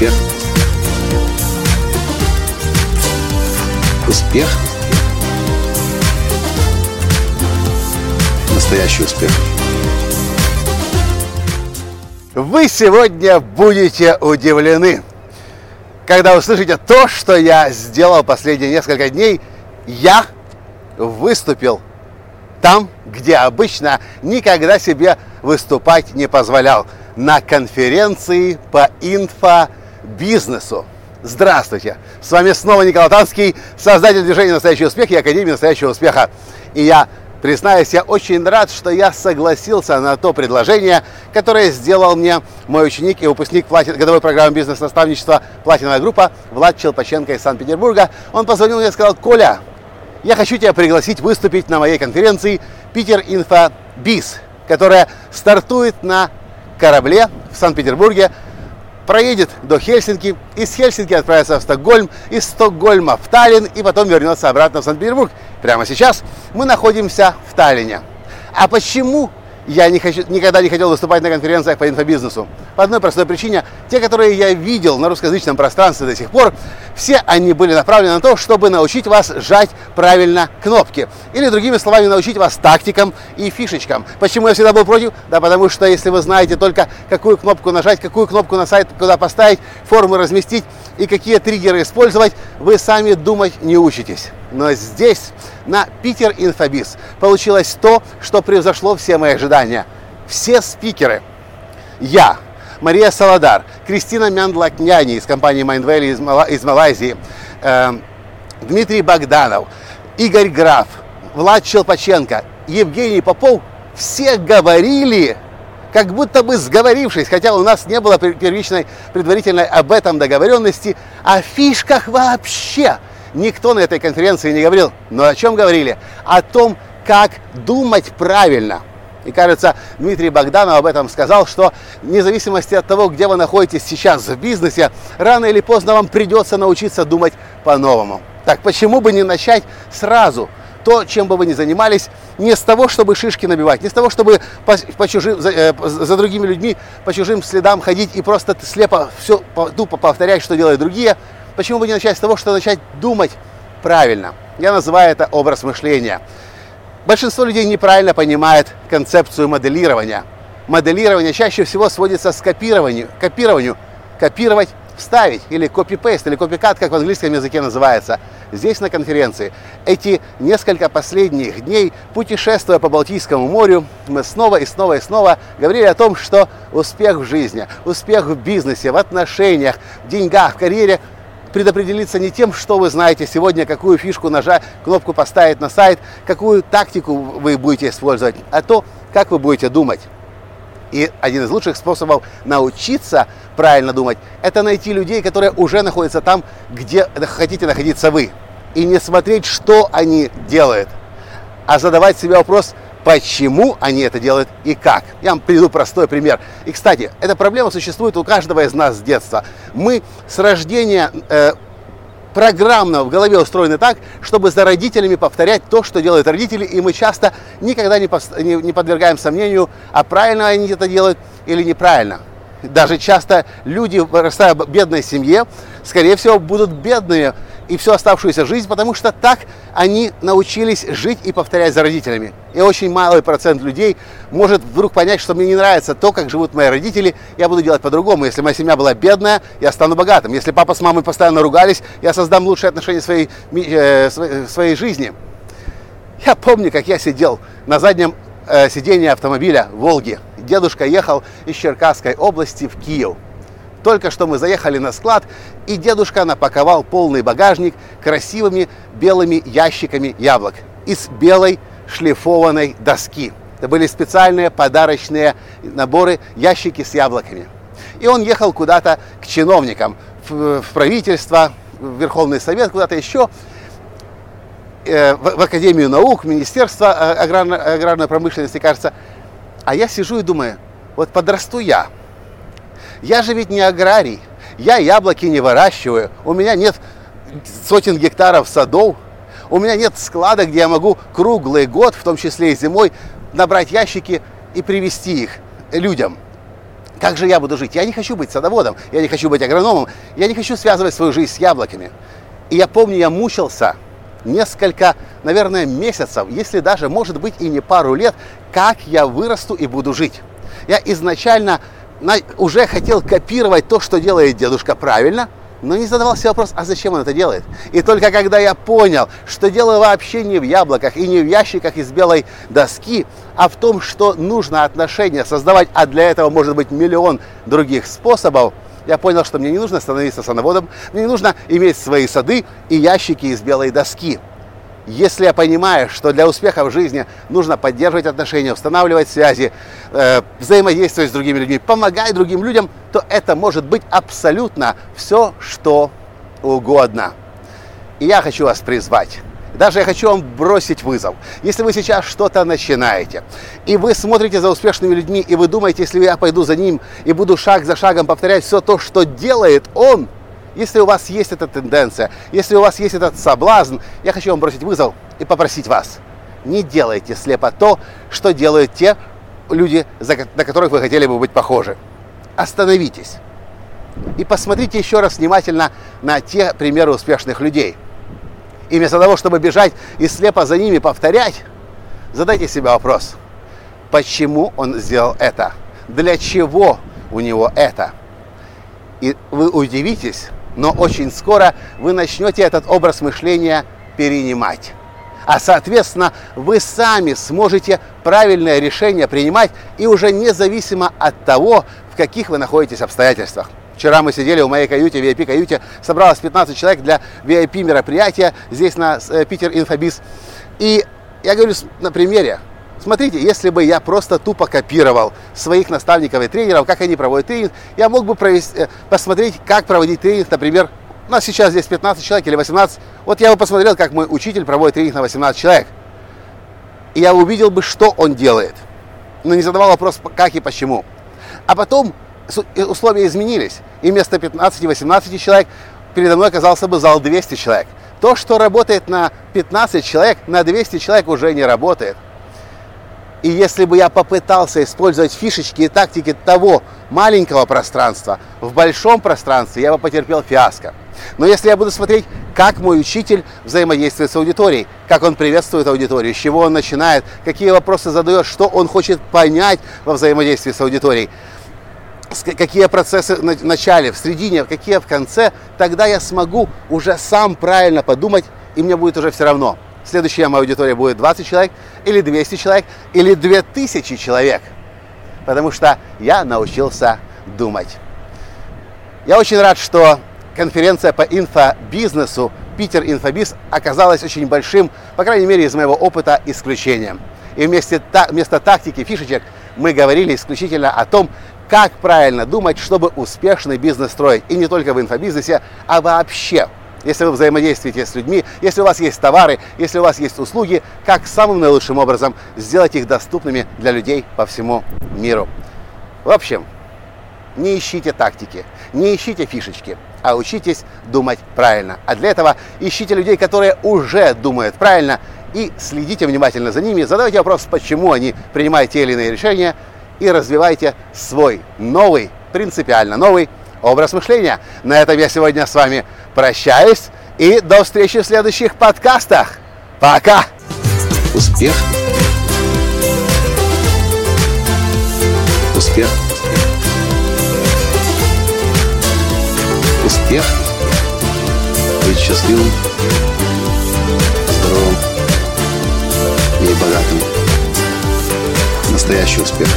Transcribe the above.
Успех. Успех. Настоящий успех. Вы сегодня будете удивлены, когда услышите то, что я сделал последние несколько дней. Я выступил там, где обычно никогда себе выступать не позволял, на конференции по инфобизнесу. Здравствуйте! С вами снова Николай Танский, создатель движения «Настоящий успех» и Академии «Настоящего успеха». И я, признаюсь, я очень рад, что я согласился на то предложение, которое сделал мне мой ученик и выпускник плати... годовой программы бизнес-наставничества «Платиновая группа» Влад Челпаченко из Санкт-Петербурга. Он позвонил мне и сказал, Коля, я хочу тебя пригласить выступить на моей конференции «Питер Инфо Биз», которая стартует на корабле в Санкт-Петербурге, проедет до Хельсинки, из Хельсинки отправится в Стокгольм, из Стокгольма в Таллин и потом вернется обратно в Санкт-Петербург. Прямо сейчас мы находимся в Таллине. А почему я не хочу, никогда не хотел выступать на конференциях по инфобизнесу. По одной простой причине, те, которые я видел на русскоязычном пространстве до сих пор, все они были направлены на то, чтобы научить вас жать правильно кнопки. Или, другими словами, научить вас тактикам и фишечкам. Почему я всегда был против? Да потому что если вы знаете только, какую кнопку нажать, какую кнопку на сайт куда поставить, форму разместить и какие триггеры использовать, вы сами думать не учитесь. Но здесь, на Питер Инфобиз, получилось то, что превзошло все мои ожидания. Все спикеры. Я, Мария Саладар, Кристина Мяндлакняни из компании Mindvalley из, Мала, из Малайзии, э, Дмитрий Богданов, Игорь Граф, Влад Челпаченко, Евгений Попов, все говорили, как будто бы сговорившись, хотя у нас не было первичной предварительной об этом договоренности, о фишках вообще – Никто на этой конференции не говорил. Но о чем говорили? О том, как думать правильно. И кажется, Дмитрий Богданов об этом сказал, что вне зависимости от того, где вы находитесь сейчас в бизнесе, рано или поздно вам придется научиться думать по-новому. Так почему бы не начать сразу то, чем бы вы ни занимались, не с того, чтобы шишки набивать, не с того, чтобы по, по чужим, за, э, за другими людьми по чужим следам ходить и просто слепо все тупо повторять, что делают другие, Почему бы не начать с того, что начать думать правильно? Я называю это образ мышления. Большинство людей неправильно понимает концепцию моделирования. Моделирование чаще всего сводится к копированию, копированию, копировать, вставить, или копипейст, или копикат, как в английском языке называется. Здесь на конференции. Эти несколько последних дней, путешествуя по Балтийскому морю, мы снова и снова и снова говорили о том, что успех в жизни, успех в бизнесе, в отношениях, в деньгах, в карьере – предопределиться не тем, что вы знаете сегодня, какую фишку нажать, кнопку поставить на сайт, какую тактику вы будете использовать, а то, как вы будете думать. И один из лучших способов научиться правильно думать, это найти людей, которые уже находятся там, где хотите находиться вы. И не смотреть, что они делают, а задавать себе вопрос, почему они это делают и как. Я вам приведу простой пример. И, кстати, эта проблема существует у каждого из нас с детства. Мы с рождения э, программно в голове устроены так, чтобы за родителями повторять то, что делают родители, и мы часто никогда не, не, не подвергаем сомнению, а правильно они это делают или неправильно. Даже часто люди, вырастая в бедной семье, скорее всего, будут бедные и всю оставшуюся жизнь, потому что так они научились жить и повторять за родителями. И очень малый процент людей может вдруг понять, что мне не нравится то, как живут мои родители, я буду делать по-другому. Если моя семья была бедная, я стану богатым. Если папа с мамой постоянно ругались, я создам лучшие отношения в своей, э, своей жизни. Я помню, как я сидел на заднем э, сидении автомобиля «Волги». Дедушка ехал из Черкасской области в Киев. Только что мы заехали на склад, и дедушка напаковал полный багажник красивыми белыми ящиками яблок из белой шлифованной доски. Это были специальные подарочные наборы, ящики с яблоками. И он ехал куда-то к чиновникам, в, в правительство, в Верховный Совет, куда-то еще, э, в, в Академию наук, в Министерство э, аграрной, аграрной промышленности, кажется. А я сижу и думаю, вот подрасту я – я же ведь не аграрий, я яблоки не выращиваю, у меня нет сотен гектаров садов, у меня нет склада, где я могу круглый год, в том числе и зимой, набрать ящики и привезти их людям. Как же я буду жить? Я не хочу быть садоводом, я не хочу быть агрономом, я не хочу связывать свою жизнь с яблоками. И я помню, я мучился несколько, наверное, месяцев, если даже, может быть, и не пару лет, как я вырасту и буду жить. Я изначально уже хотел копировать то, что делает дедушка правильно, но не задавал себе вопрос, а зачем он это делает? И только когда я понял, что дело вообще не в яблоках и не в ящиках из белой доски, а в том, что нужно отношения создавать, а для этого может быть миллион других способов, я понял, что мне не нужно становиться садоводом, мне не нужно иметь свои сады и ящики из белой доски. Если я понимаю, что для успеха в жизни нужно поддерживать отношения, устанавливать связи, э, взаимодействовать с другими людьми, помогать другим людям, то это может быть абсолютно все, что угодно. И я хочу вас призвать даже я хочу вам бросить вызов. Если вы сейчас что-то начинаете, и вы смотрите за успешными людьми, и вы думаете, если я пойду за ним и буду шаг за шагом повторять все то, что делает он, если у вас есть эта тенденция, если у вас есть этот соблазн, я хочу вам бросить вызов и попросить вас, не делайте слепо то, что делают те люди, на которых вы хотели бы быть похожи. Остановитесь и посмотрите еще раз внимательно на те примеры успешных людей – и вместо того, чтобы бежать и слепо за ними повторять, задайте себе вопрос, почему он сделал это? Для чего у него это? И вы удивитесь, но очень скоро вы начнете этот образ мышления перенимать. А соответственно, вы сами сможете правильное решение принимать и уже независимо от того, в каких вы находитесь обстоятельствах. Вчера мы сидели в моей каюте, VIP-каюте, собралось 15 человек для VIP-мероприятия здесь на э, Питер Инфобиз. И я говорю на примере, Смотрите, если бы я просто тупо копировал своих наставников и тренеров, как они проводят тренинг, я мог бы провести, э, посмотреть, как проводить тренинг, например, у нас сейчас здесь 15 человек или 18. Вот я бы посмотрел, как мой учитель проводит тренинг на 18 человек. И я увидел бы, что он делает. Но не задавал вопрос, как и почему. А потом условия изменились. И вместо 15-18 человек передо мной оказался бы зал 200 человек. То, что работает на 15 человек, на 200 человек уже не работает. И если бы я попытался использовать фишечки и тактики того маленького пространства в большом пространстве, я бы потерпел фиаско. Но если я буду смотреть, как мой учитель взаимодействует с аудиторией, как он приветствует аудиторию, с чего он начинает, какие вопросы задает, что он хочет понять во взаимодействии с аудиторией, какие процессы в начале, в середине, какие в конце, тогда я смогу уже сам правильно подумать, и мне будет уже все равно. Следующая моя аудитория будет 20 человек, или 200 человек, или 2000 человек. Потому что я научился думать. Я очень рад, что конференция по инфобизнесу Питер Инфобиз оказалась очень большим, по крайней мере, из моего опыта, исключением. И вместе, вместо тактики фишечек мы говорили исключительно о том, как правильно думать, чтобы успешный бизнес строить. И не только в инфобизнесе, а вообще. Если вы взаимодействуете с людьми, если у вас есть товары, если у вас есть услуги, как самым наилучшим образом сделать их доступными для людей по всему миру. В общем, не ищите тактики, не ищите фишечки, а учитесь думать правильно. А для этого ищите людей, которые уже думают правильно, и следите внимательно за ними, задавайте вопрос, почему они принимают те или иные решения, и развивайте свой новый, принципиально новый образ мышления. На этом я сегодня с вами прощаюсь и до встречи в следующих подкастах. Пока! Успех! Успех! Успех! Быть счастливым, здоровым и богатым. Настоящий успех!